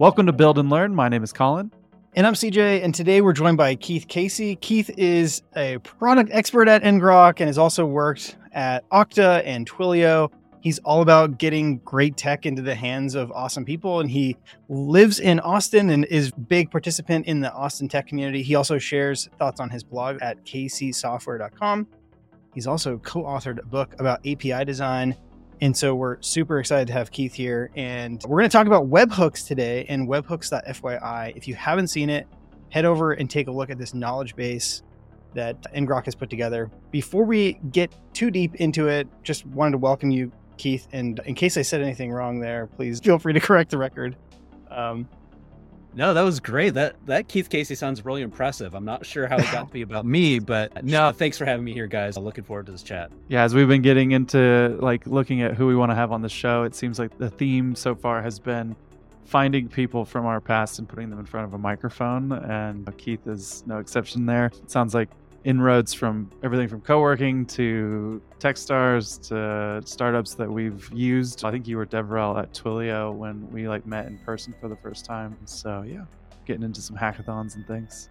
Welcome to Build and Learn. My name is Colin. And I'm CJ, and today we're joined by Keith Casey. Keith is a product expert at ngrok and has also worked at Okta and Twilio. He's all about getting great tech into the hands of awesome people, and he lives in Austin and is big participant in the Austin tech community. He also shares thoughts on his blog at caseysoftware.com. He's also co-authored a book about API design and so we're super excited to have Keith here. And we're going to talk about webhooks today and webhooks.fyi. If you haven't seen it, head over and take a look at this knowledge base that ngrok has put together. Before we get too deep into it, just wanted to welcome you, Keith. And in case I said anything wrong there, please feel free to correct the record. Um, no, that was great. That that Keith Casey sounds really impressive. I'm not sure how it got to be about me, but no, thanks for having me here, guys. I'm looking forward to this chat. Yeah, as we've been getting into like looking at who we want to have on the show, it seems like the theme so far has been finding people from our past and putting them in front of a microphone. And Keith is no exception there. It sounds like inroads from everything from co-working to Techstars to startups that we've used. I think you were Devrel at Twilio when we like met in person for the first time. So yeah, getting into some hackathons and things.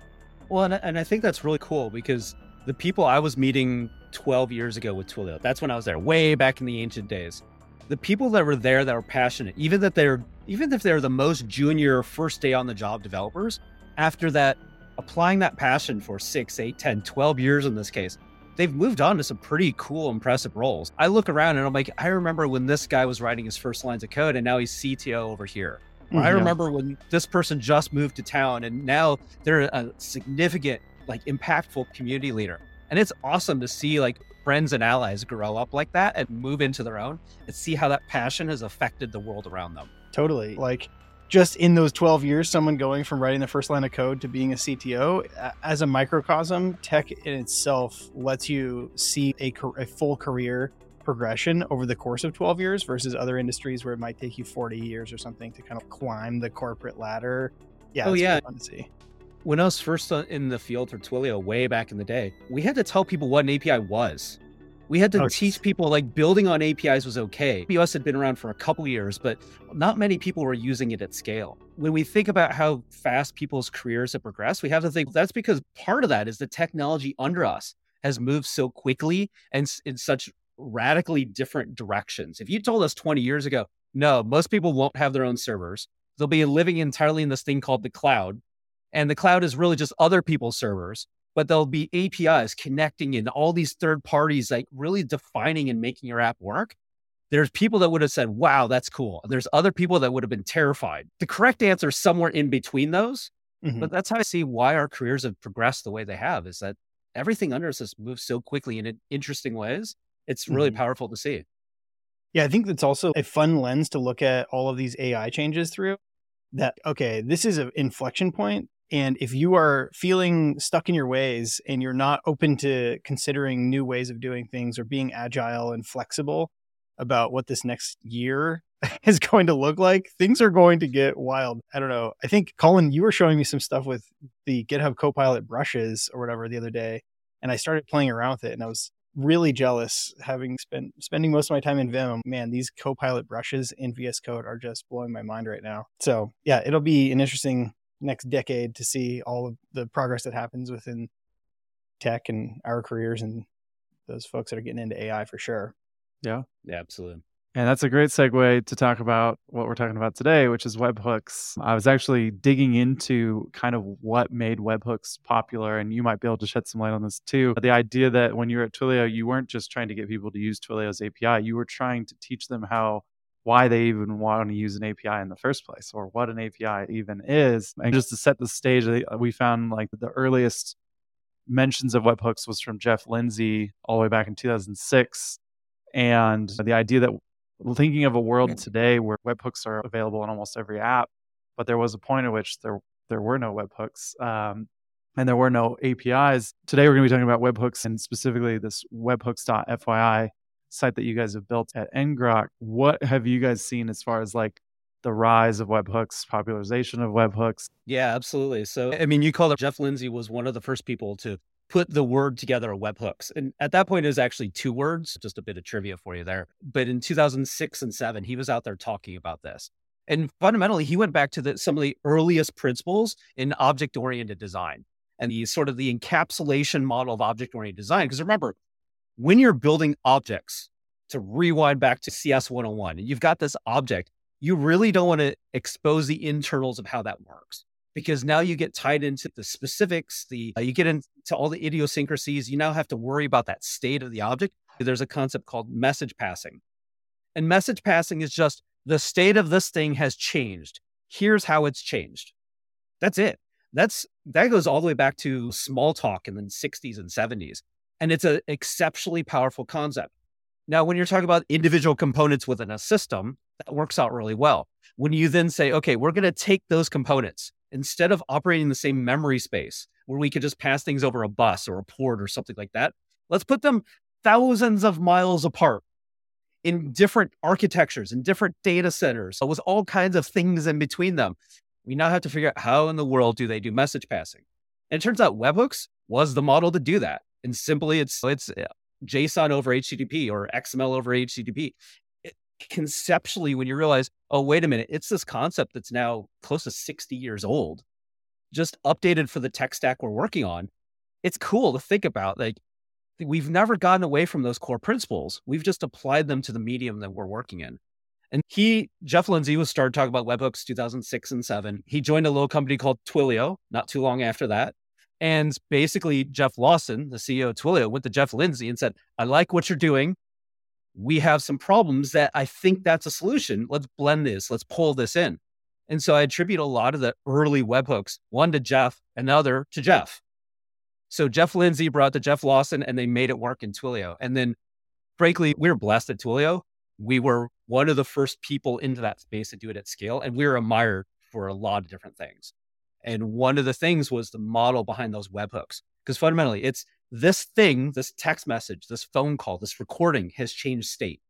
Well, and, and I think that's really cool because the people I was meeting 12 years ago with Twilio, that's when I was there, way back in the ancient days. The people that were there that were passionate, even that they're even if they're the most junior first day on the job developers, after that applying that passion for six, eight, 10, 12 years in this case, they've moved on to some pretty cool, impressive roles. I look around and I'm like, I remember when this guy was writing his first lines of code and now he's CTO over here. Mm-hmm. I remember when this person just moved to town and now they're a significant, like impactful community leader. And it's awesome to see like friends and allies grow up like that and move into their own and see how that passion has affected the world around them. Totally. Like just in those 12 years, someone going from writing the first line of code to being a CTO, as a microcosm, tech in itself lets you see a, a, full career progression over the course of 12 years versus other industries where it might take you 40 years or something to kind of climb the corporate ladder. Yeah. Oh, yeah. Fun to see. When I was first uh, in the field for Twilio way back in the day, we had to tell people what an API was. We had to oh, teach people like building on APIs was okay. BOS had been around for a couple years, but not many people were using it at scale. When we think about how fast people's careers have progressed, we have to think that's because part of that is the technology under us has moved so quickly and in such radically different directions. If you told us 20 years ago, no, most people won't have their own servers. They'll be living entirely in this thing called the cloud. And the cloud is really just other people's servers but there'll be APIs connecting in all these third parties, like really defining and making your app work. There's people that would have said, wow, that's cool. There's other people that would have been terrified. The correct answer is somewhere in between those. Mm-hmm. But that's how I see why our careers have progressed the way they have is that everything under us has moved so quickly in interesting ways. It's really mm-hmm. powerful to see. Yeah, I think that's also a fun lens to look at all of these AI changes through. That, okay, this is an inflection point and if you are feeling stuck in your ways and you're not open to considering new ways of doing things or being agile and flexible about what this next year is going to look like, things are going to get wild. I don't know. I think, Colin, you were showing me some stuff with the GitHub Copilot brushes or whatever the other day. And I started playing around with it and I was really jealous having spent spending most of my time in Vim. Man, these Copilot brushes in VS Code are just blowing my mind right now. So yeah, it'll be an interesting next decade to see all of the progress that happens within tech and our careers and those folks that are getting into AI for sure. Yeah. Yeah, absolutely. And that's a great segue to talk about what we're talking about today, which is webhooks. I was actually digging into kind of what made webhooks popular, and you might be able to shed some light on this too. The idea that when you were at Twilio, you weren't just trying to get people to use Twilio's API, you were trying to teach them how why they even want to use an API in the first place or what an API even is. And just to set the stage, we found like the earliest mentions of webhooks was from Jeff Lindsay all the way back in 2006. And the idea that thinking of a world today where webhooks are available in almost every app, but there was a point at which there there were no webhooks. Um, and there were no APIs. Today, we're going to be talking about webhooks and specifically this webhooks.fyi site that you guys have built at ngrok what have you guys seen as far as like the rise of webhooks popularization of webhooks? Yeah absolutely. So i mean you called it jeff lindsay was one of the first people to put the word together webhooks. And at that point it was actually two words just a bit of trivia for you there. But in 2006 and 7 he was out there talking about this. And fundamentally, he went back to the, some of the earliest principles in object oriented design and the sort of the encapsulation model of object oriented design. Because remember, when you're building objects, to rewind back to CS 101, and you've got this object, you really don't want to expose the internals of how that works because now you get tied into the specifics, the uh, you get into all the idiosyncrasies. You now have to worry about that state of the object. There's a concept called message passing. And message passing is just the state of this thing has changed. Here's how it's changed. That's it. That's that goes all the way back to Smalltalk in the 60s and 70s. And it's an exceptionally powerful concept. Now, when you're talking about individual components within a system, that works out really well. When you then say, okay, we're going to take those components instead of operating the same memory space where we could just pass things over a bus or a port or something like that, let's put them thousands of miles apart in different architectures and different data centers with all kinds of things in between them. We now have to figure out how in the world do they do message passing. And it turns out webhooks was the model to do that. And simply it's it's uh, JSON over HTTP or XML over HTTP. It, conceptually, when you realize, oh, wait a minute, it's this concept that's now close to 60 years old, just updated for the tech stack we're working on. It's cool to think about. Like we've never gotten away from those core principles. We've just applied them to the medium that we're working in. And he, Jeff Lindsay, was started talking about webhooks 2006 and seven. He joined a little company called Twilio not too long after that. And basically, Jeff Lawson, the CEO of Twilio, went to Jeff Lindsay and said, I like what you're doing. We have some problems that I think that's a solution. Let's blend this, let's pull this in. And so I attribute a lot of the early webhooks, one to Jeff, another to Jeff. So Jeff Lindsay brought to Jeff Lawson and they made it work in Twilio. And then, frankly, we were blessed at Twilio. We were one of the first people into that space to do it at scale. And we were admired for a lot of different things. And one of the things was the model behind those webhooks. Because fundamentally, it's this thing, this text message, this phone call, this recording has changed state.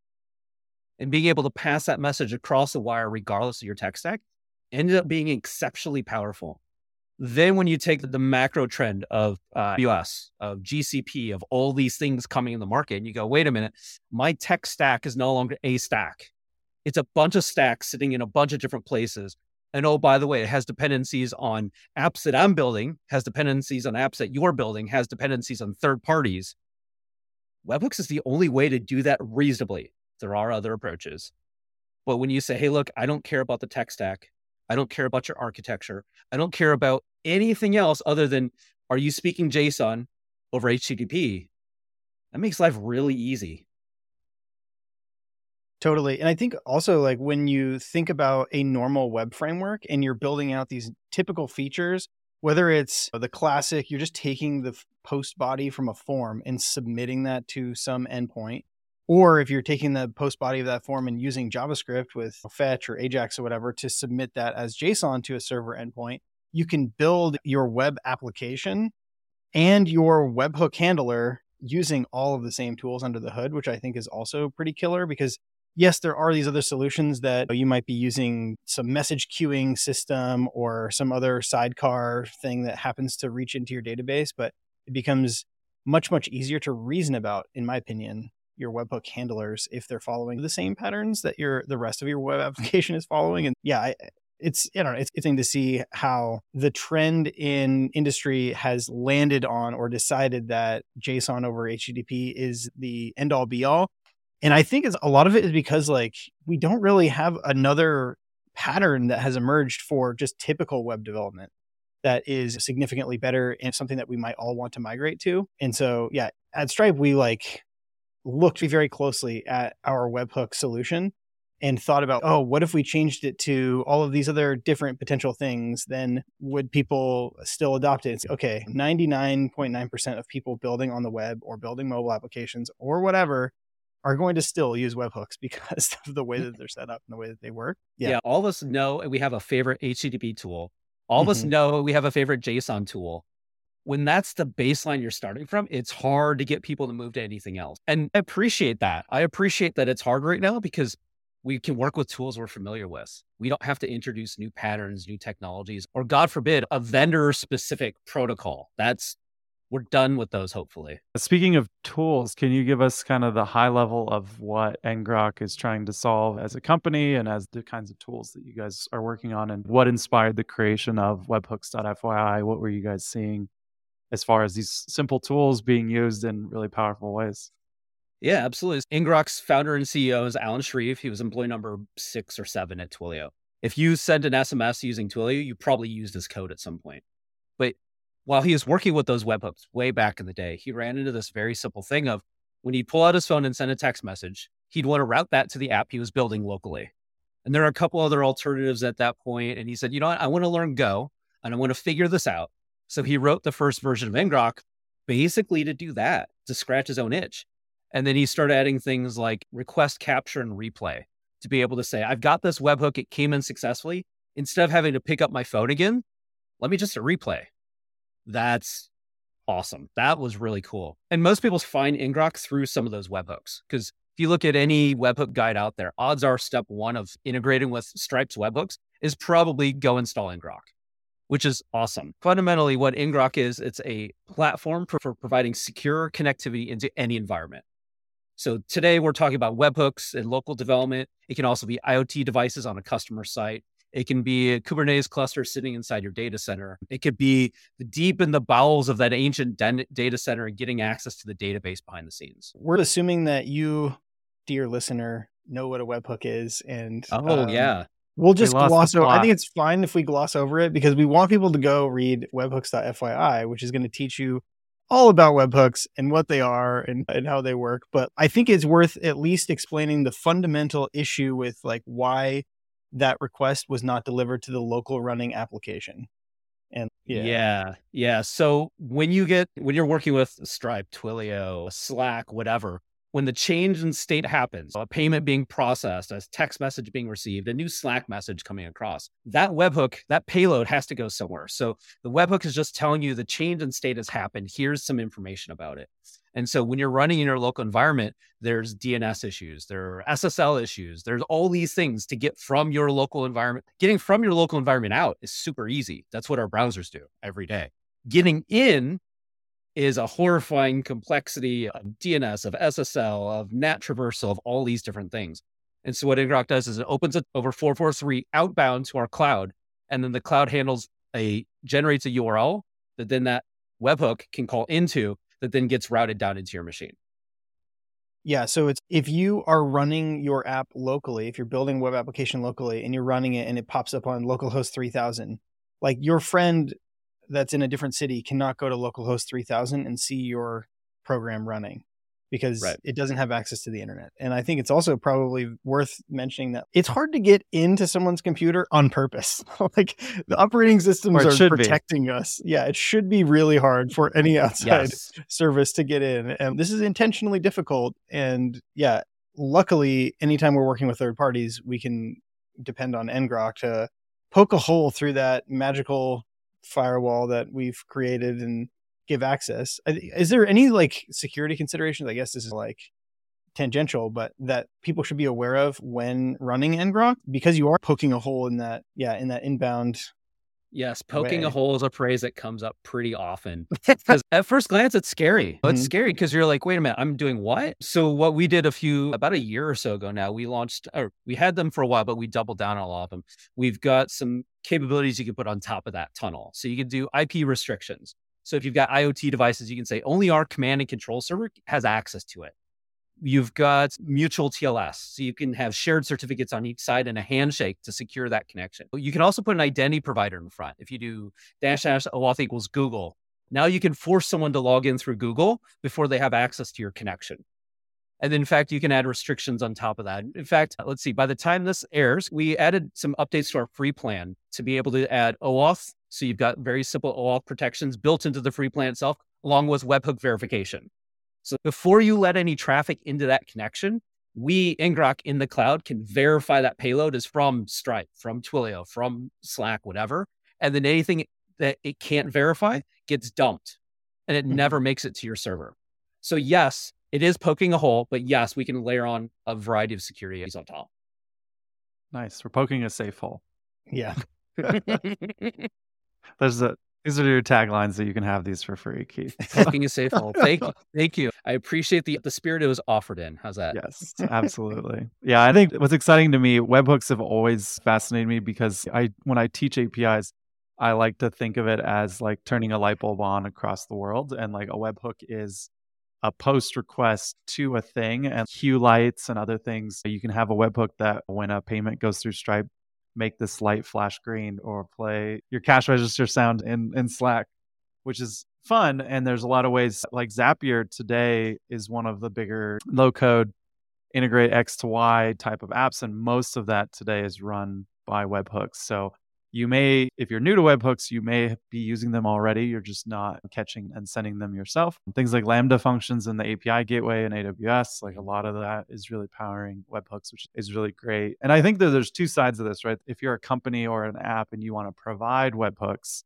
And being able to pass that message across the wire, regardless of your tech stack, ended up being exceptionally powerful. Then when you take the macro trend of uh, US, of GCP, of all these things coming in the market, and you go, wait a minute, my tech stack is no longer a stack. It's a bunch of stacks sitting in a bunch of different places. And oh, by the way, it has dependencies on apps that I'm building, has dependencies on apps that you're building, has dependencies on third parties. Webhooks is the only way to do that reasonably. There are other approaches. But when you say, hey, look, I don't care about the tech stack, I don't care about your architecture. I don't care about anything else other than are you speaking JSON over HTTP? That makes life really easy. Totally. And I think also like when you think about a normal web framework and you're building out these typical features, whether it's the classic, you're just taking the post body from a form and submitting that to some endpoint, or if you're taking the post body of that form and using JavaScript with fetch or Ajax or whatever to submit that as JSON to a server endpoint, you can build your web application and your webhook handler using all of the same tools under the hood, which I think is also pretty killer because yes, there are these other solutions that you might be using some message queuing system or some other sidecar thing that happens to reach into your database, but it becomes much, much easier to reason about, in my opinion, your webhook handlers if they're following the same patterns that your the rest of your web application is following. And yeah, I, it's you know it's interesting to see how the trend in industry has landed on or decided that JSON over HTTP is the end all be all. And I think it's a lot of it is because like we don't really have another pattern that has emerged for just typical web development that is significantly better and something that we might all want to migrate to. And so, yeah, at Stripe, we like looked very closely at our webhook solution and thought about, oh, what if we changed it to all of these other different potential things? Then would people still adopt it? It's, okay, 99.9% of people building on the web or building mobile applications or whatever are going to still use webhooks because of the way that they're set up and the way that they work. Yeah. yeah all of us know we have a favorite HTTP tool. All mm-hmm. of us mm-hmm. know we have a favorite JSON tool when that's the baseline you're starting from, it's hard to get people to move to anything else. And I appreciate that. I appreciate that it's hard right now because we can work with tools we're familiar with. We don't have to introduce new patterns, new technologies, or God forbid, a vendor specific protocol. That's we're done with those hopefully. Speaking of tools, can you give us kind of the high level of what ngrok is trying to solve as a company and as the kinds of tools that you guys are working on and what inspired the creation of webhooks.fyi? What were you guys seeing as far as these simple tools being used in really powerful ways? Yeah, absolutely. ngrok's founder and CEO is Alan Shreve. He was employee number six or seven at Twilio. If you send an SMS using Twilio, you probably used his code at some point. But while he was working with those webhooks way back in the day, he ran into this very simple thing of when he'd pull out his phone and send a text message, he'd want to route that to the app he was building locally. And there are a couple other alternatives at that point. And he said, you know what? I want to learn Go and I want to figure this out. So he wrote the first version of ngrok basically to do that, to scratch his own itch. And then he started adding things like request capture and replay to be able to say, I've got this webhook, it came in successfully. Instead of having to pick up my phone again, let me just replay. That's awesome. That was really cool. And most people find ngrok through some of those webhooks because if you look at any webhook guide out there, odds are step one of integrating with Stripe's webhooks is probably go install ngrok, which is awesome. Fundamentally, what ngrok is, it's a platform for, for providing secure connectivity into any environment. So today we're talking about webhooks and local development. It can also be IoT devices on a customer site. It can be a Kubernetes cluster sitting inside your data center. It could be deep in the bowels of that ancient data center and getting access to the database behind the scenes. We're assuming that you, dear listener, know what a webhook is. And oh, um, yeah. We'll just we gloss over. I think it's fine if we gloss over it because we want people to go read webhooks.fyi, which is going to teach you all about webhooks and what they are and, and how they work. But I think it's worth at least explaining the fundamental issue with like why that request was not delivered to the local running application. And yeah. yeah. Yeah. So when you get, when you're working with Stripe, Twilio, Slack, whatever, when the change in state happens, a payment being processed, a text message being received, a new Slack message coming across, that webhook, that payload has to go somewhere. So the webhook is just telling you the change in state has happened. Here's some information about it. And so when you're running in your local environment, there's DNS issues, there are SSL issues, there's all these things to get from your local environment. Getting from your local environment out is super easy. That's what our browsers do every day. Getting in is a horrifying complexity of DNS, of SSL, of NAT traversal, of all these different things. And so what ngrok does is it opens it over 443 outbound to our cloud, and then the cloud handles a generates a URL that then that webhook can call into that then gets routed down into your machine. Yeah, so it's if you are running your app locally, if you're building web application locally and you're running it and it pops up on localhost 3000, like your friend that's in a different city cannot go to localhost 3000 and see your program running because right. it doesn't have access to the internet. And I think it's also probably worth mentioning that it's hard to get into someone's computer on purpose. like the operating systems are protecting be. us. Yeah, it should be really hard for any outside yes. service to get in. And this is intentionally difficult. And yeah, luckily, anytime we're working with third parties, we can depend on ngrok to poke a hole through that magical firewall that we've created and give access. Is there any like security considerations? I guess this is like tangential, but that people should be aware of when running ngrok because you are poking a hole in that, yeah, in that inbound. Yes, poking way. a hole is a phrase that comes up pretty often. Because at first glance, it's scary. Mm-hmm. It's scary because you're like, wait a minute, I'm doing what? So what we did a few about a year or so ago now, we launched, or we had them for a while, but we doubled down on a lot of them. We've got some capabilities you can put on top of that tunnel. So you can do IP restrictions. So if you've got IoT devices, you can say only our command and control server has access to it. You've got mutual TLS, so you can have shared certificates on each side and a handshake to secure that connection. You can also put an identity provider in front. If you do dash dash oh, OAuth equals Google, now you can force someone to log in through Google before they have access to your connection. And in fact, you can add restrictions on top of that. In fact, uh, let's see, by the time this airs, we added some updates to our free plan to be able to add OAuth. So you've got very simple OAuth protections built into the free plan itself, along with webhook verification. So before you let any traffic into that connection, we, ngrok in the cloud, can verify that payload is from Stripe, from Twilio, from Slack, whatever. And then anything that it can't verify gets dumped and it mm-hmm. never makes it to your server. So, yes, it is poking a hole, but yes, we can layer on a variety of security on top. Nice. We're poking a safe hole. Yeah. There's a These are your taglines that you can have these for free, Keith. Hooking is safe. Thank you. Thank you. I appreciate the the spirit it was offered in. How's that? Yes, absolutely. yeah, I think what's exciting to me, webhooks have always fascinated me because I when I teach APIs, I like to think of it as like turning a light bulb on across the world. And like a webhook is a post request to a thing and hue lights and other things. You can have a webhook that when a payment goes through Stripe, make this light flash green or play your cash register sound in, in Slack, which is fun. And there's a lot of ways like Zapier today is one of the bigger low code integrate X to Y type of apps. And most of that today is run by webhooks. So you may, if you're new to webhooks, you may be using them already. You're just not catching and sending them yourself. Things like Lambda functions in the API gateway in AWS, like a lot of that is really powering webhooks, which is really great. And I think that there's two sides of this, right? If you're a company or an app and you want to provide webhooks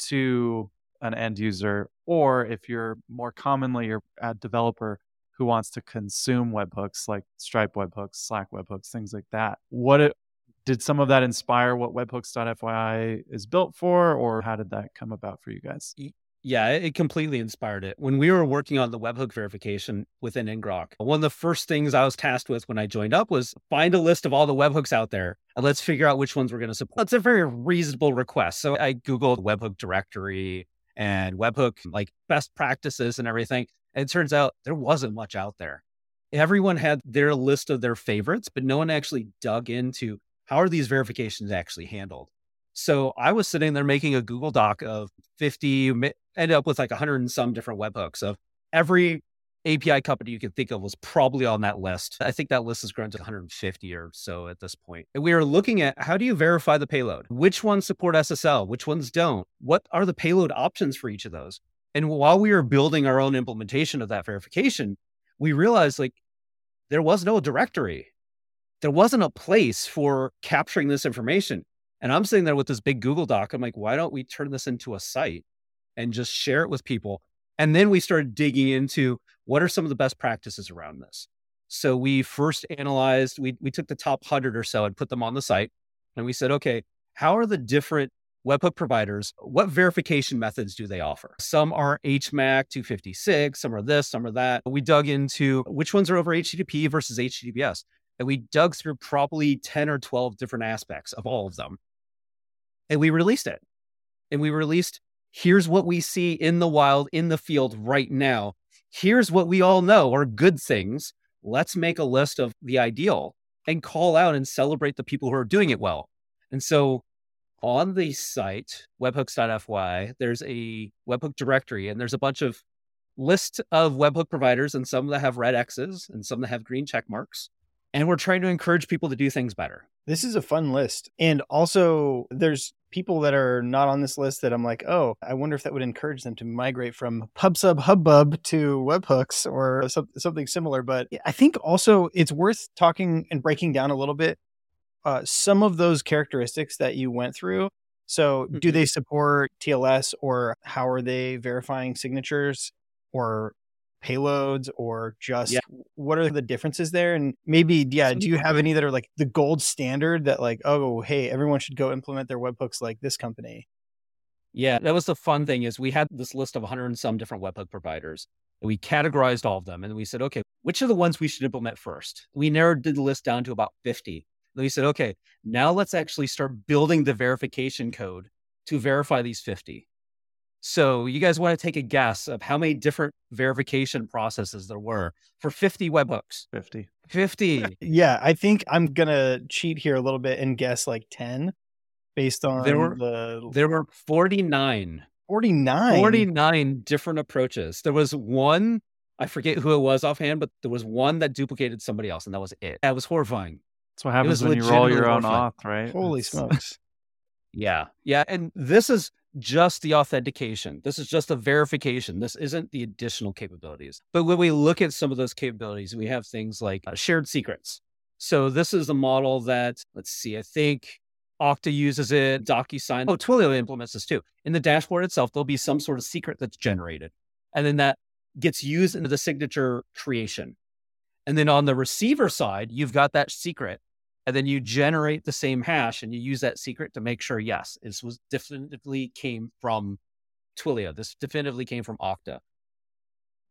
to an end user, or if you're more commonly a developer who wants to consume webhooks like Stripe webhooks, Slack webhooks, things like that. What did some of that inspire what webhooks.fyi is built for or how did that come about for you guys? Yeah it completely inspired it. When we were working on the webhook verification within ngrok one of the first things i was tasked with when i joined up was find a list of all the webhooks out there and let's figure out which ones we're going to support. That's a very reasonable request. So i googled webhook directory and webhook like best practices and everything and it turns out there wasn't much out there. Everyone had their list of their favorites but no one actually dug into how are these verifications actually handled? So I was sitting there making a Google Doc of 50, ended up with like 100 and some different webhooks of every API company you could think of was probably on that list. I think that list has grown to 150 or so at this point. And we are looking at how do you verify the payload? Which ones support SSL? Which ones don't? What are the payload options for each of those? And while we were building our own implementation of that verification, we realized like there was no directory there wasn't a place for capturing this information. And I'm sitting there with this big Google Doc. I'm like, why don't we turn this into a site and just share it with people? And then we started digging into what are some of the best practices around this. So we first analyzed, we, we took the top 100 or so and put them on the site. And we said, okay, how are the different webhook providers, what verification methods do they offer? Some are HMAC 256, some are this, some are that. We dug into which ones are over HTTP versus HTTPS and we dug through probably 10 or 12 different aspects of all of them. And we released it. And we released here's what we see in the wild, in the field right now. Here's what we all know are good things. Let's make a list of the ideal and call out and celebrate the people who are doing it well. And so on the site, webhooks.fyi, there's a webhook directory and there's a bunch of list of webhook providers and some that have red X's and some that have green check marks and we're trying to encourage people to do things better. This is a fun list. And also, there's people that are not on this list that I'm like, oh, I wonder if that would encourage them to migrate from PubSub Hubbub to webhooks or something similar. But I think also it's worth talking and breaking down a little bit uh, some of those characteristics that you went through. So, mm-hmm. do they support TLS or how are they verifying signatures or payloads or just yeah. what are the differences there? And maybe yeah do you have any that are like the gold standard that like oh hey everyone should go implement their webhooks like this company yeah that was the fun thing is we had this list of 100 and some different webhook providers and we categorized all of them and we said okay which are the ones we should implement first? We narrowed the list down to about 50 then we said okay now let's actually start building the verification code to verify these 50 so you guys want to take a guess of how many different verification processes there were for 50 webhooks? 50. 50. yeah, I think I'm going to cheat here a little bit and guess like 10 based on there were, the There were 49. 49. 49 different approaches. There was one, I forget who it was offhand, but there was one that duplicated somebody else and that was it. That was horrifying. That's what happens when you roll your own horrifying. auth, right? Holy smokes. Yeah. Yeah. And this is just the authentication. This is just a verification. This isn't the additional capabilities. But when we look at some of those capabilities, we have things like uh, shared secrets. So this is a model that, let's see, I think Okta uses it, DocuSign. Oh, Twilio implements this too. In the dashboard itself, there'll be some sort of secret that's generated. And then that gets used into the signature creation. And then on the receiver side, you've got that secret and then you generate the same hash and you use that secret to make sure yes this was definitively came from Twilio. This definitively came from Okta.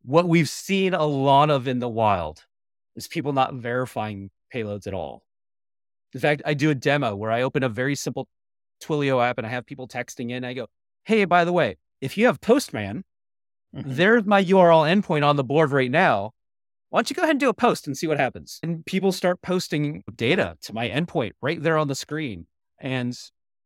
What we've seen a lot of in the wild is people not verifying payloads at all. In fact, I do a demo where I open a very simple Twilio app and I have people texting in. I go, hey, by the way, if you have Postman, mm-hmm. there's my URL endpoint on the board right now. Why don't you go ahead and do a post and see what happens? And people start posting data to my endpoint right there on the screen. And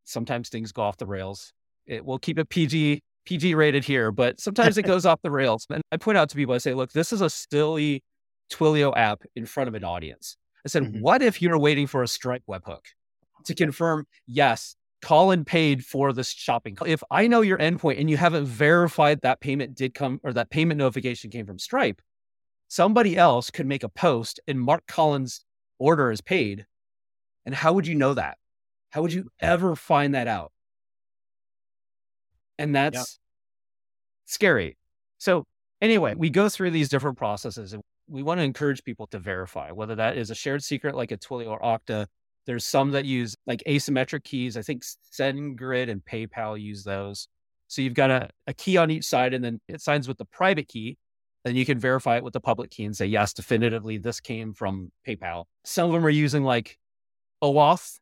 sometimes things go off the rails. It will keep it PG, PG rated here, but sometimes it goes off the rails. And I point out to people, I say, look, this is a silly Twilio app in front of an audience. I said, mm-hmm. what if you're waiting for a Stripe webhook to confirm, yes, Colin paid for this shopping. If I know your endpoint and you haven't verified that payment did come or that payment notification came from Stripe, somebody else could make a post and mark Colin's order is paid. And how would you know that? How would you ever find that out? And that's yep. scary. So, anyway, we go through these different processes and we want to encourage people to verify whether that is a shared secret like a Twilio or Okta there's some that use like asymmetric keys. I think SendGrid and PayPal use those. So you've got a, a key on each side and then it signs with the private key. Then you can verify it with the public key and say, yes, definitively, this came from PayPal. Some of them are using like OAuth,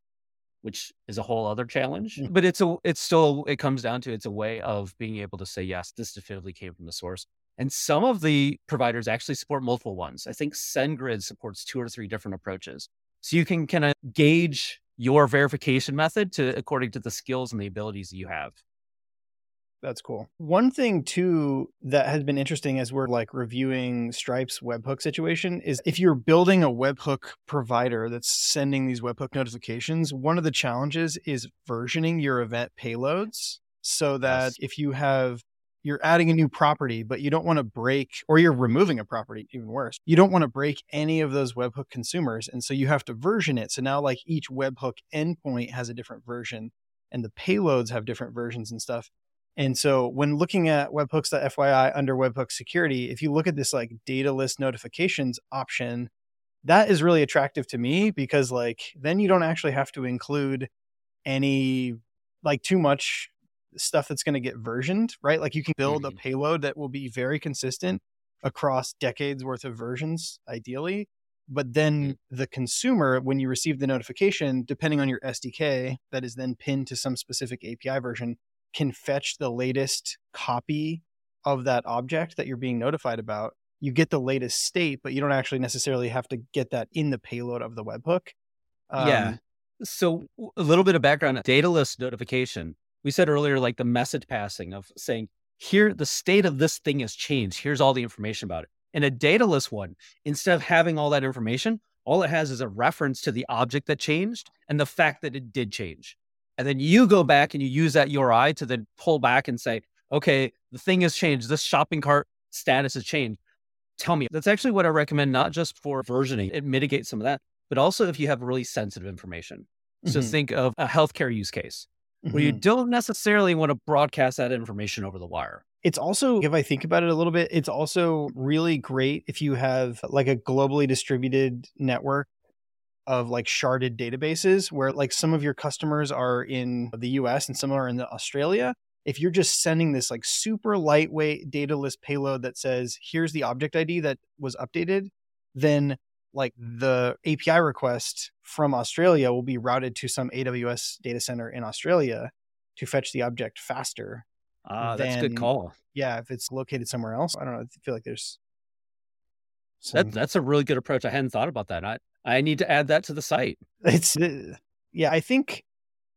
which is a whole other challenge. Mm-hmm. But it's a it's still it comes down to it's a way of being able to say, yes, this definitively came from the source. And some of the providers actually support multiple ones. I think SendGrid supports two or three different approaches. So you can kind of gauge your verification method to according to the skills and the abilities that you have. That's cool. One thing too that has been interesting as we're like reviewing Stripe's webhook situation is if you're building a webhook provider that's sending these webhook notifications, one of the challenges is versioning your event payloads so that yes. if you have you're adding a new property, but you don't want to break, or you're removing a property, even worse. You don't want to break any of those webhook consumers. And so you have to version it. So now, like each webhook endpoint has a different version, and the payloads have different versions and stuff. And so when looking at webhooks.fyi under webhook security, if you look at this like dataless notifications option, that is really attractive to me because like then you don't actually have to include any like too much stuff that's going to get versioned, right? Like you can build mm-hmm. a payload that will be very consistent across decades worth of versions, ideally. But then mm-hmm. the consumer, when you receive the notification, depending on your SDK that is then pinned to some specific API version, can fetch the latest copy of that object that you're being notified about. You get the latest state, but you don't actually necessarily have to get that in the payload of the webhook. Um, yeah. So a little bit of background: dataless notification we said earlier, like the message passing of saying, here, the state of this thing has changed. Here's all the information about it. In a dataless one, instead of having all that information, all it has is a reference to the object that changed and the fact that it did change. And then you go back and you use that URI to then pull back and say, okay, the thing has changed. This shopping cart status has changed. Tell me. That's actually what I recommend, not just for versioning, it mitigates some of that, but also if you have really sensitive information. So mm-hmm. think of a healthcare use case mm-hmm. where you mm-hmm. don't necessarily want to broadcast that information over the wire. It's also, if I think about it a little bit, it's also really great if you have like a globally distributed network of like sharded databases where like some of your customers are in the US and some are in Australia. If you're just sending this like super lightweight dataless payload that says, here's the object ID that was updated, then like the API request from Australia will be routed to some AWS data center in Australia to fetch the object faster. Ah, than, that's a good call. Yeah, if it's located somewhere else, I don't know. I feel like there's some... that, that's a really good approach. I hadn't thought about that. I I need to add that to the site. It's uh, yeah, I think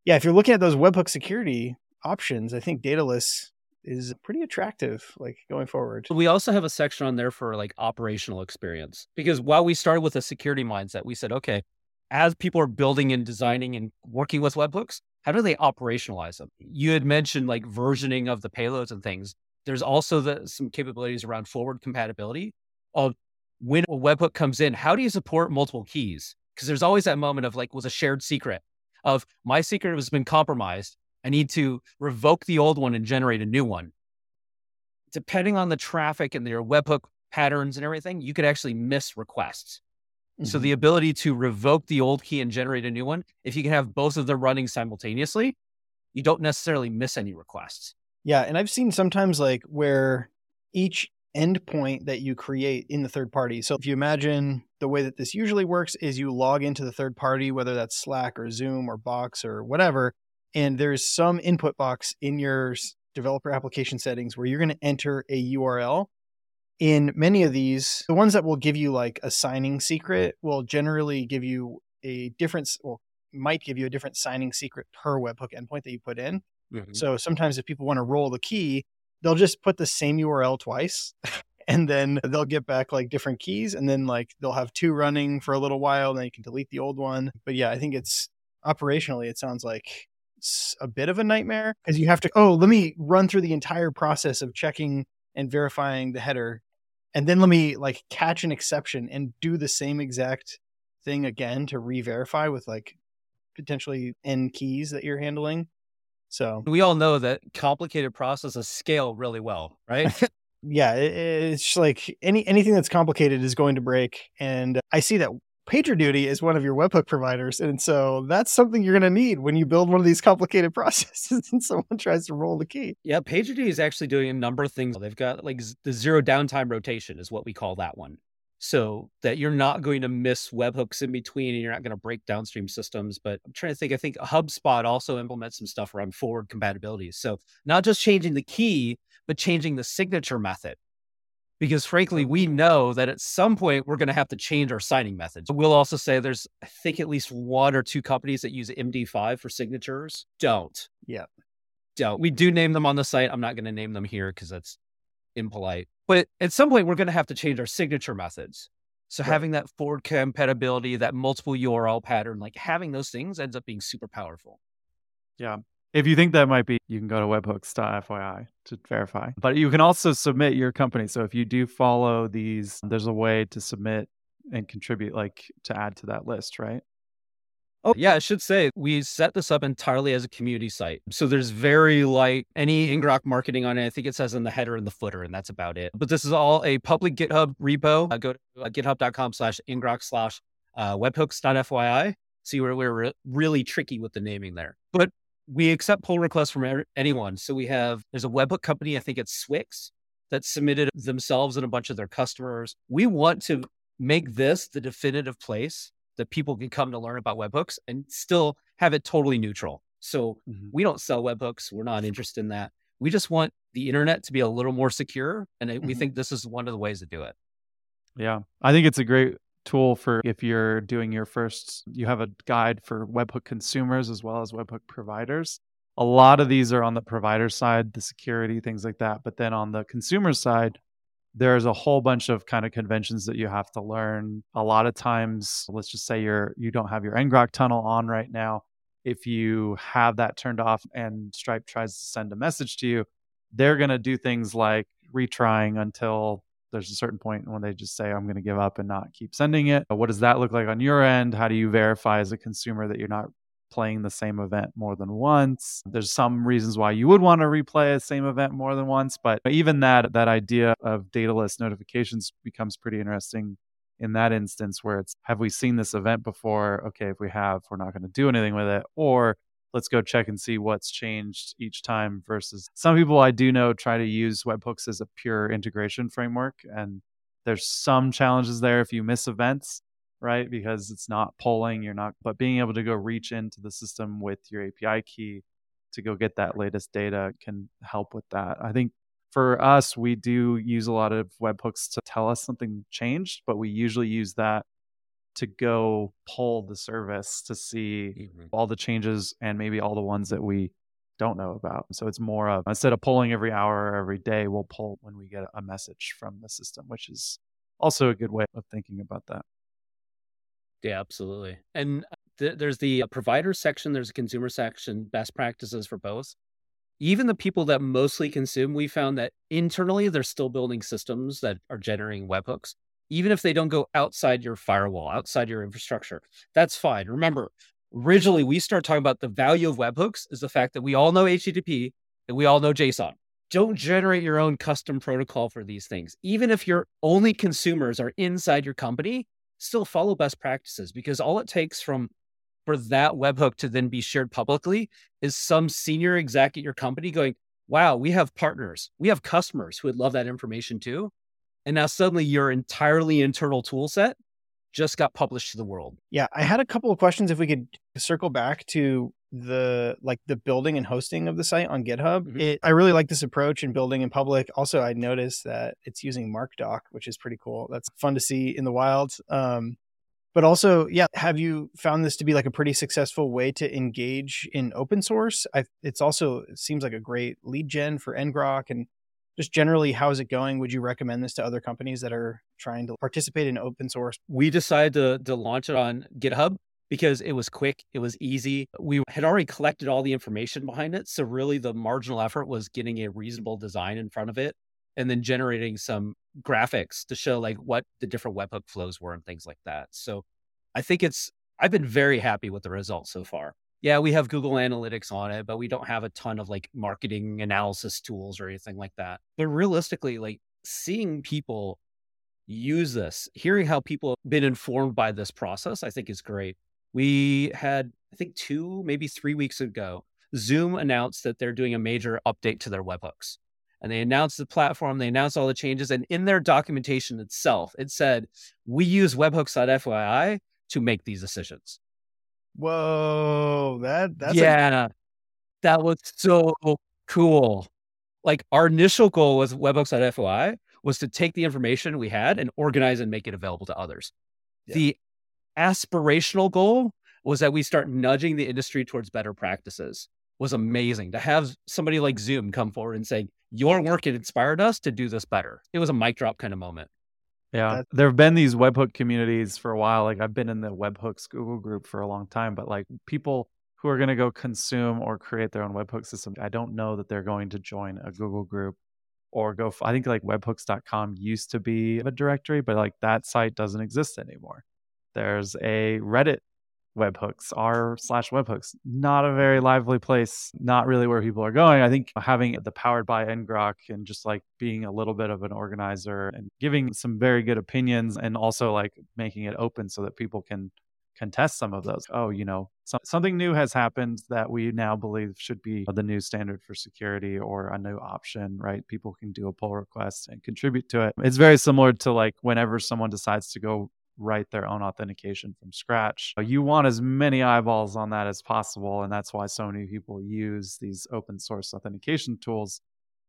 yeah, if you're looking at those webhook security options, I think Dataless is pretty attractive like going forward. We also have a section on there for like operational experience because while we started with a security mindset, we said, okay, as people are building and designing and working with webhooks, how do they operationalize them? You had mentioned like versioning of the payloads and things. There's also the, some capabilities around forward compatibility of when a webhook comes in, how do you support multiple keys? Because there's always that moment of like, was a shared secret of my secret has been compromised. I need to revoke the old one and generate a new one. Depending on the traffic and your webhook patterns and everything, you could actually miss requests. Mm-hmm. So the ability to revoke the old key and generate a new one, if you can have both of them running simultaneously, you don't necessarily miss any requests. Yeah, and I've seen sometimes like where each endpoint that you create in the third party. So if you imagine the way that this usually works is you log into the third party, whether that's Slack or Zoom or Box or whatever, and there's some input box in your developer application settings where you're going to enter a URL. In many of these, the ones that will give you like a signing secret will generally give you a different, well, might give you a different signing secret per webhook endpoint that you put in. Mm-hmm. So sometimes if people want to roll the key, they'll just put the same URL twice and then they'll get back like different keys and then like they'll have two running for a little while and then you can delete the old one. But yeah, I think it's operationally it sounds like a bit of a nightmare because you have to oh, let me run through the entire process of checking and verifying the header and then let me like catch an exception and do the same exact thing again to re-verify with like potentially n keys that you're handling so we all know that complicated processes scale really well, right? yeah, it, it's like any anything that's complicated is going to break, and I see that PagerDuty is one of your webhook providers, and so that's something you're going to need when you build one of these complicated processes and someone tries to roll the key. Yeah, PagerDuty is actually doing a number of things. They've got like the zero downtime rotation is what we call that one so that you're not going to miss webhooks in between and you're not going to break downstream systems. But I'm trying to think, I think HubSpot also implements some stuff around forward compatibility. So not just changing the key, but changing the signature method. Because frankly, we know that at some point we're going to have to change our signing methods. We'll also say there's, I think, at least one or two companies that use MD5 for signatures. Don't. Yeah. Don't. We do name them on the site. I'm not going to name them here because that's impolite. But at some point, we're going to have to change our signature methods. So right. having that forward compatibility, that multiple URL pattern, like having those things ends up being super powerful. Yeah. If you think that might be, you can go to webhooks.fyi to verify. But you can also submit your company. So if you do follow these, there's a way to submit and contribute, like to add to that list, right? Oh, yeah, I should say we set this up entirely as a community site. So there's very light any ngrok marketing on it. I think it says in the header and the footer, and that's about it. But this is all a public GitHub repo. Uh, go to uh, github.com slash ngrok slash uh, webhooks.fyi. See where we're re- really tricky with the naming there. But we accept pull requests from er- anyone. So we have, there's a webhook company, I think it's Svix, that submitted themselves and a bunch of their customers. We want to make this the definitive place that people can come to learn about webhooks and still have it totally neutral. So mm-hmm. we don't sell webhooks. We're not interested in that. We just want the internet to be a little more secure. And mm-hmm. we think this is one of the ways to do it. Yeah. I think it's a great tool for if you're doing your first, you have a guide for webhook consumers as well as webhook providers. A lot of these are on the provider side, the security, things like that. But then on the consumer side, there's a whole bunch of kind of conventions that you have to learn. A lot of times, let's just say you're you don't have your ngrok tunnel on right now. If you have that turned off and Stripe tries to send a message to you, they're going to do things like retrying until there's a certain point when they just say, I'm going to give up and not keep sending it. What does that look like on your end? How do you verify as a consumer that you're not playing the same event more than once. There's some reasons why you would want to replay a same event more than once, but even that that idea of dataless notifications becomes pretty interesting in that instance where it's have we seen this event before? Okay, if we have, we're not going to do anything with it or let's go check and see what's changed each time versus some people I do know try to use webhooks as a pure integration framework and there's some challenges there if you miss events right? Because it's not polling, you're not, but being able to go reach into the system with your API key to go get that latest data can help with that. I think for us, we do use a lot of webhooks to tell us something changed, but we usually use that to go pull the service to see mm-hmm. all the changes and maybe all the ones that we don't know about. So it's more of instead of pulling every hour or every day, we'll pull when we get a message from the system, which is also a good way of thinking about that. Yeah, absolutely. And uh, th- there's the uh, provider section, there's a consumer section, best practices for both. Even the people that mostly consume, we found that internally they're still building systems that are generating webhooks, even if they don't go outside your firewall, outside your infrastructure. That's fine. Remember, originally we start talking about the value of webhooks is the fact that we all know HTTP and we all know JSON. Don't generate your own custom protocol for these things. Even if your only consumers are inside your company, still follow best practices because all it takes from for that webhook to then be shared publicly is some senior exec at your company going, wow, we have partners, we have customers who would love that information too. And now suddenly your entirely internal tool set just got published to the world. Yeah, I had a couple of questions if we could circle back to the like the building and hosting of the site on GitHub. Mm-hmm. It, I really like this approach in building in public. Also, I noticed that it's using MarkDoc, which is pretty cool. That's fun to see in the wild. Um, but also, yeah, have you found this to be like a pretty successful way to engage in open source? I, it's also it seems like a great lead gen for ngrok and just generally how is it going would you recommend this to other companies that are trying to participate in open source we decided to, to launch it on github because it was quick it was easy we had already collected all the information behind it so really the marginal effort was getting a reasonable design in front of it and then generating some graphics to show like what the different webhook flows were and things like that so i think it's i've been very happy with the results so far yeah, we have Google Analytics on it, but we don't have a ton of like marketing analysis tools or anything like that. But realistically, like seeing people use this, hearing how people have been informed by this process, I think is great. We had, I think, two, maybe three weeks ago, Zoom announced that they're doing a major update to their webhooks. And they announced the platform, they announced all the changes. And in their documentation itself, it said, We use webhooks.fyi to make these decisions. Whoa, that that's yeah, a- that was so cool. Like our initial goal was webhooks.fyi was to take the information we had and organize and make it available to others. Yeah. The aspirational goal was that we start nudging the industry towards better practices. Was amazing to have somebody like Zoom come forward and say, "Your work it inspired us to do this better." It was a mic drop kind of moment. Yeah, there have been these webhook communities for a while. Like I've been in the webhooks Google group for a long time, but like people who are going to go consume or create their own webhook system, I don't know that they're going to join a Google group or go. I think like webhooks.com used to be a directory, but like that site doesn't exist anymore. There's a Reddit webhooks r slash webhooks. Not a very lively place not really where people are going. I think having the powered by ngrok and just like being a little bit of an organizer and giving some very good opinions and also like making it open so that people can contest some of those. Oh you know so, something new has happened that we now believe should be the new standard for security or a new option right? People can do a pull request and contribute to it. It's very similar to like whenever someone decides to go write their own authentication from scratch. You want as many eyeballs on that as possible. And that's why so many people use these open source authentication tools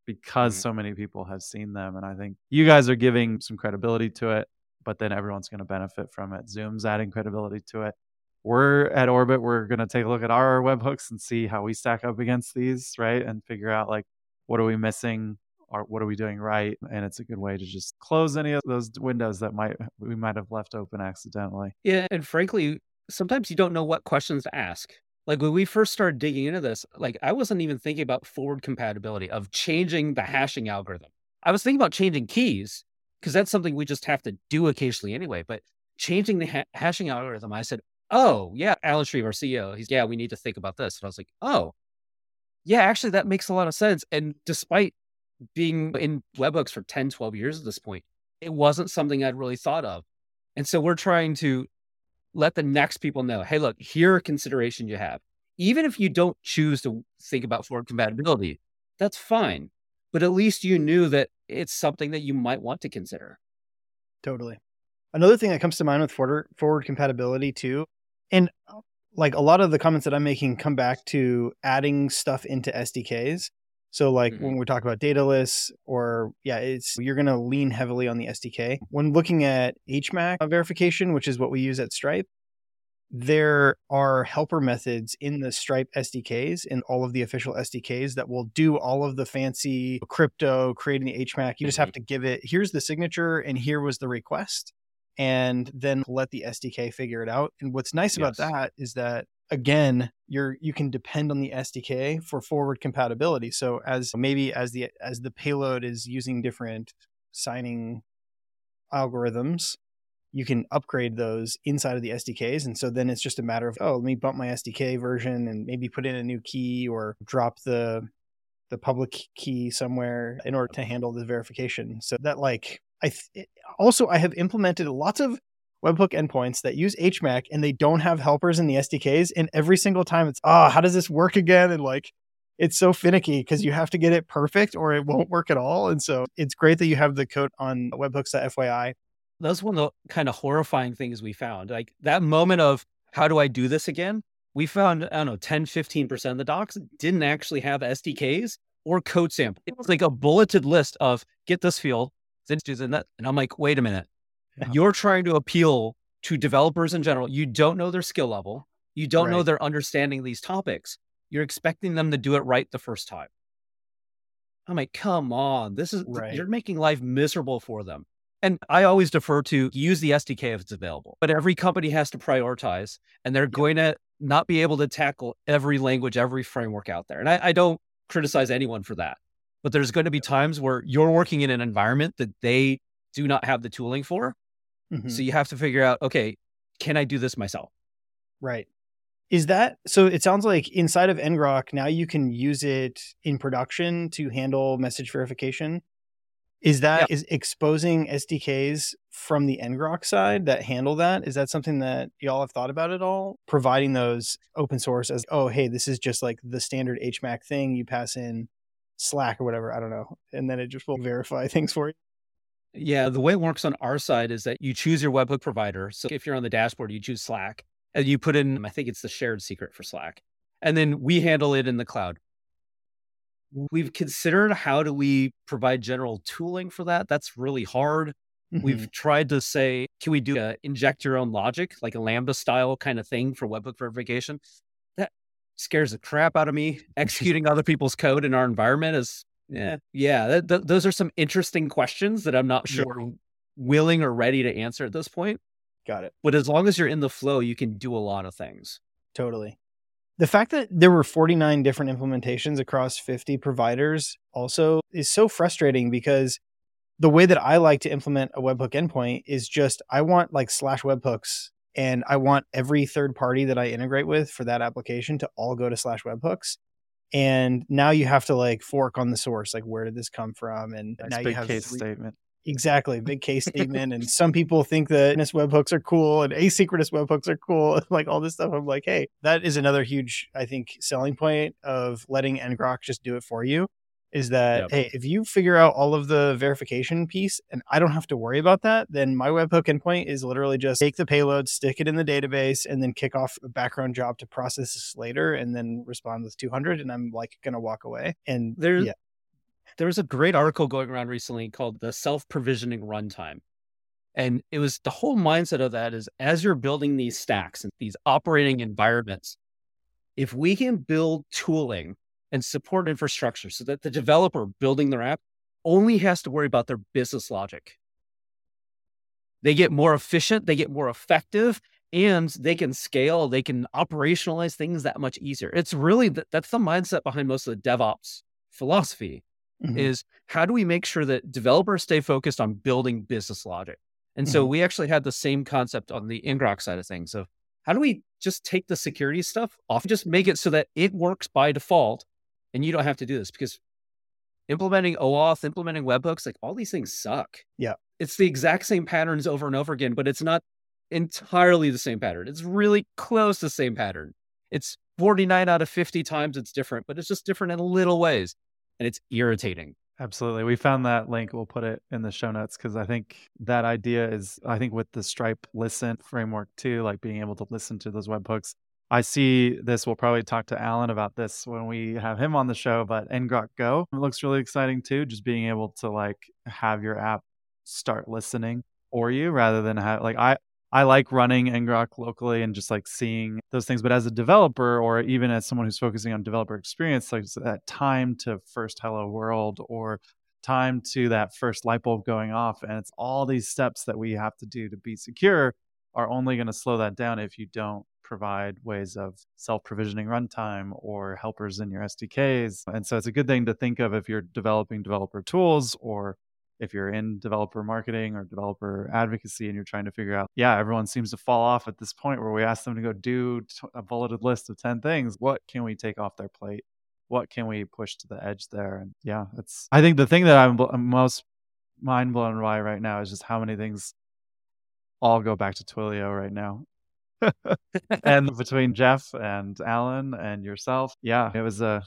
because mm-hmm. so many people have seen them. And I think you guys are giving some credibility to it, but then everyone's going to benefit from it. Zoom's adding credibility to it. We're at Orbit, we're going to take a look at our webhooks and see how we stack up against these, right? And figure out like, what are we missing? Are what are we doing right? And it's a good way to just close any of those windows that might we might have left open accidentally. Yeah and frankly sometimes you don't know what questions to ask. Like when we first started digging into this like i wasn't even thinking about forward compatibility of changing the hashing algorithm. I was thinking about changing keys because that's something we just have to do occasionally anyway but changing the ha- hashing algorithm i said oh yeah alan shreve our ceo he's yeah we need to think about this. And i was like oh yeah actually that makes a lot of sense. And despite being in webhooks for 10, 12 years at this point, it wasn't something I'd really thought of. And so we're trying to let the next people know, hey, look, here are consideration you have. Even if you don't choose to think about forward compatibility, that's fine. But at least you knew that it's something that you might want to consider. Totally. Another thing that comes to mind with forward, forward compatibility too, and like a lot of the comments that I'm making come back to adding stuff into SDKs. So like mm-hmm. when we talk about dataless or yeah, it's you're going to lean heavily on the SDK. When looking at HMAC verification, which is what we use at Stripe, there are helper methods in the Stripe SDKs in all of the official SDKs that will do all of the fancy crypto creating the HMAC. You just have mm-hmm. to give it here's the signature and here was the request and then let the SDK figure it out. And what's nice yes. about that is that again you're you can depend on the SDK for forward compatibility. So as maybe as the as the payload is using different signing algorithms, you can upgrade those inside of the SDKs. And so then it's just a matter of, oh, let me bump my SDK version and maybe put in a new key or drop the the public key somewhere in order to handle the verification. So that like I th- eh, also I have implemented lots of webhook endpoints that use HMAC and they don't have helpers in the SDKs. And every single time it's, oh, how does this work again? And like, it's so finicky because you have to get it perfect or it won't work at all. And so it's great that you have the code on webhooks.fyi. Uh, That's one of the kind of horrifying things we found. Like that moment of how do I do this again? We found, I don't know, 10, 15% of the docs didn't actually have SDKs or code sample. It was like a bulleted list of get this field, do that. And I'm like, wait a minute. Yeah. You're trying to appeal to developers in general. You don't know their skill level. You don't right. know their understanding these topics. You're expecting them to do it right the first time. I'm like, come on, this is right. you're making life miserable for them. And I always defer to use the SDK if it's available. But every company has to prioritize, and they're yep. going to not be able to tackle every language, every framework out there. And I, I don't criticize anyone for that. But there's going to be times where you're working in an environment that they do not have the tooling for. Mm-hmm. So you have to figure out, okay, can I do this myself? Right. Is that so? It sounds like inside of ngrok now you can use it in production to handle message verification. Is that yeah. is exposing SDKs from the ngrok side that handle that? Is that something that y'all have thought about at all? Providing those open source as oh hey this is just like the standard HMAC thing you pass in Slack or whatever I don't know, and then it just will verify things for you. Yeah, the way it works on our side is that you choose your webhook provider. So if you're on the dashboard, you choose Slack and you put in, I think it's the shared secret for Slack. And then we handle it in the cloud. We've considered how do we provide general tooling for that? That's really hard. Mm-hmm. We've tried to say, can we do a inject your own logic, like a Lambda style kind of thing for webhook verification? Scares the crap out of me. Executing other people's code in our environment is, yeah, yeah. Th- th- those are some interesting questions that I'm not sure yeah. willing or ready to answer at this point. Got it. But as long as you're in the flow, you can do a lot of things. Totally. The fact that there were 49 different implementations across 50 providers also is so frustrating because the way that I like to implement a webhook endpoint is just I want like slash webhooks and I want every third party that I integrate with for that application to all go to slash webhooks. And now you have to like fork on the source, like where did this come from? And That's now you have case three, statement. Exactly. Big case statement. and some people think that webhooks are cool and asynchronous webhooks are cool, like all this stuff. I'm like, hey, that is another huge, I think, selling point of letting ngrok just do it for you. Is that yep. hey, if you figure out all of the verification piece and I don't have to worry about that, then my webhook endpoint is literally just take the payload, stick it in the database, and then kick off a background job to process this later and then respond with 200. And I'm like gonna walk away. And there's yeah. There was a great article going around recently called the self provisioning runtime. And it was the whole mindset of that is as you're building these stacks and these operating environments, if we can build tooling and support infrastructure so that the developer building their app only has to worry about their business logic, they get more efficient, they get more effective, and they can scale, they can operationalize things that much easier. It's really that's the mindset behind most of the DevOps philosophy mm-hmm. is how do we make sure that developers stay focused on building business logic? And so mm-hmm. we actually had the same concept on the ngrok side of things of how do we just take the security stuff off and just make it so that it works by default and you don't have to do this because implementing OAuth, implementing webhooks, like all these things suck. Yeah. It's the exact same patterns over and over again, but it's not entirely the same pattern. It's really close to the same pattern. It's 49 out of 50 times it's different, but it's just different in little ways and it's irritating. Absolutely. We found that link. We'll put it in the show notes because I think that idea is, I think, with the Stripe listen framework too, like being able to listen to those webhooks. I see this. We'll probably talk to Alan about this when we have him on the show, but ngrok Go looks really exciting too. Just being able to like have your app start listening for you rather than have like I I like running ngrok locally and just like seeing those things. But as a developer, or even as someone who's focusing on developer experience, like that time to first hello world or time to that first light bulb going off, and it's all these steps that we have to do to be secure are only going to slow that down if you don't provide ways of self provisioning runtime or helpers in your SDKs. And so it's a good thing to think of if you're developing developer tools or if you're in developer marketing or developer advocacy and you're trying to figure out, yeah, everyone seems to fall off at this point where we ask them to go do a bulleted list of 10 things. What can we take off their plate? What can we push to the edge there? And yeah, it's, I think the thing that I'm, I'm most mind blown by right now is just how many things all go back to Twilio right now. and between Jeff and Alan and yourself, yeah, it was a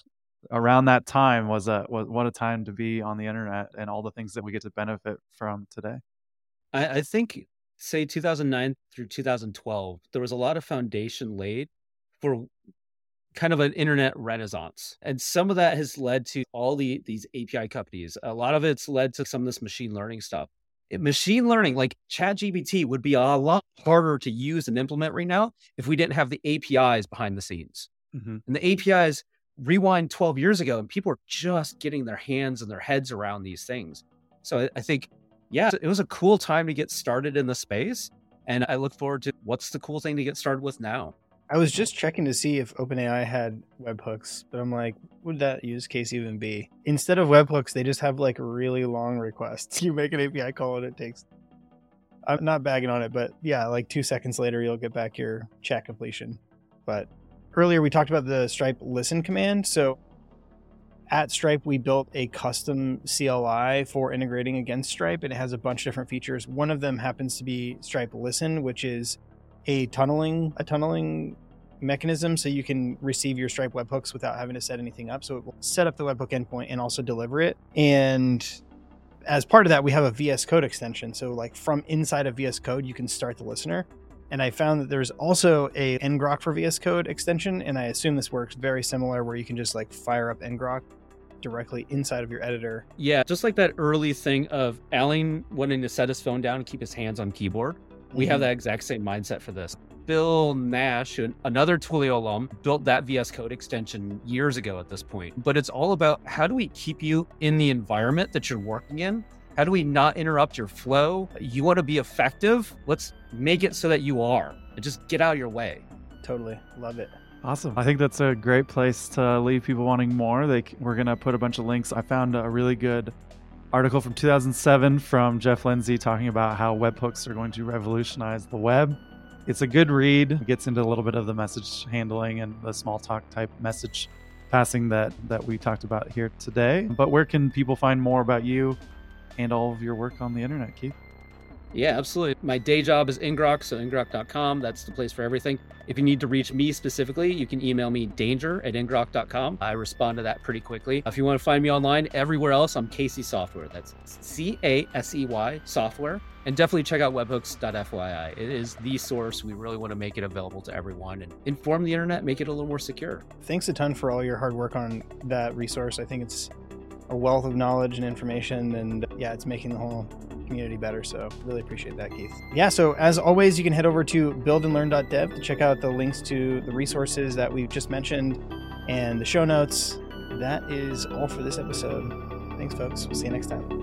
around that time was a was what a time to be on the internet and all the things that we get to benefit from today. I, I think say 2009 through 2012, there was a lot of foundation laid for kind of an internet renaissance. And some of that has led to all the these API companies. A lot of it's led to some of this machine learning stuff. Machine learning, like ChatGPT, would be a lot harder to use and implement right now if we didn't have the APIs behind the scenes. Mm-hmm. And the APIs rewind 12 years ago, and people are just getting their hands and their heads around these things. So I think, yeah, it was a cool time to get started in the space. And I look forward to what's the cool thing to get started with now. I was just checking to see if OpenAI had webhooks, but I'm like, would that use case even be? Instead of webhooks, they just have like really long requests. You make an API call and it takes. I'm not bagging on it, but yeah, like two seconds later, you'll get back your chat completion. But earlier, we talked about the Stripe listen command. So at Stripe, we built a custom CLI for integrating against Stripe, and it has a bunch of different features. One of them happens to be Stripe Listen, which is a tunneling a tunneling mechanism so you can receive your Stripe webhooks without having to set anything up. So it will set up the webhook endpoint and also deliver it. And as part of that, we have a VS Code extension. So like from inside of VS Code, you can start the listener. And I found that there's also a ngrok for VS Code extension, and I assume this works very similar, where you can just like fire up ngrok directly inside of your editor. Yeah, just like that early thing of Alan wanting to set his phone down and keep his hands on keyboard. We mm-hmm. have that exact same mindset for this. Bill Nash, another Twilio alum, built that VS Code extension years ago at this point. But it's all about how do we keep you in the environment that you're working in? How do we not interrupt your flow? You want to be effective? Let's make it so that you are. And just get out of your way. Totally. Love it. Awesome. I think that's a great place to leave people wanting more. They, we're going to put a bunch of links. I found a really good article from 2007 from Jeff Lindsay talking about how webhooks are going to revolutionize the web. It's a good read. It gets into a little bit of the message handling and the Smalltalk type message passing that that we talked about here today. But where can people find more about you and all of your work on the internet, Keith? Yeah, absolutely. My day job is ngrok, so ngrok.com. That's the place for everything. If you need to reach me specifically, you can email me danger at ngrok.com. I respond to that pretty quickly. If you want to find me online, everywhere else, I'm Casey Software. That's C A S E Y Software. And definitely check out webhooks.fyi. It is the source. We really want to make it available to everyone and inform the internet, make it a little more secure. Thanks a ton for all your hard work on that resource. I think it's a wealth of knowledge and information, and yeah, it's making the whole community better. So really appreciate that, Keith. Yeah. So as always, you can head over to buildandlearn.dev to check out the links to the resources that we've just mentioned and the show notes. That is all for this episode. Thanks, folks. We'll see you next time.